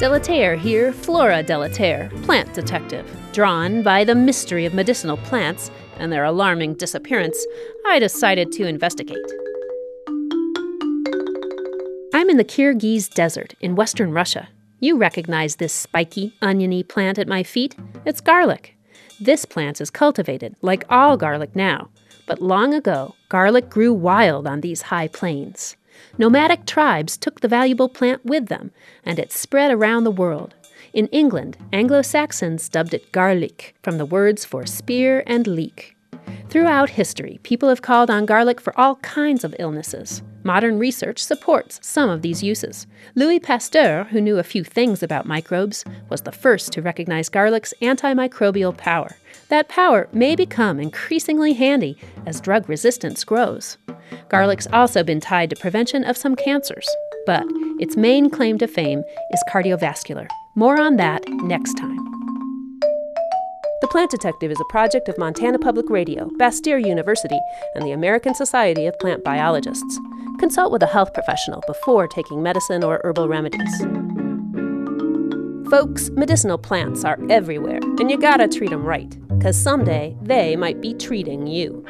Delaterre here, Flora Delaterre, plant detective. Drawn by the mystery of medicinal plants and their alarming disappearance, I decided to investigate. I'm in the Kyrgyz desert in western Russia. You recognize this spiky, oniony plant at my feet? It's garlic. This plant is cultivated, like all garlic now, but long ago, garlic grew wild on these high plains. Nomadic tribes took the valuable plant with them, and it spread around the world. In England, Anglo Saxons dubbed it garlic, from the words for spear and leek. Throughout history, people have called on garlic for all kinds of illnesses. Modern research supports some of these uses. Louis Pasteur, who knew a few things about microbes, was the first to recognize garlic's antimicrobial power. That power may become increasingly handy as drug resistance grows. Garlic's also been tied to prevention of some cancers, but its main claim to fame is cardiovascular. More on that next time. The Plant Detective is a project of Montana Public Radio, Bastyr University, and the American Society of Plant Biologists. Consult with a health professional before taking medicine or herbal remedies. Folks, medicinal plants are everywhere, and you gotta treat them right, because someday they might be treating you.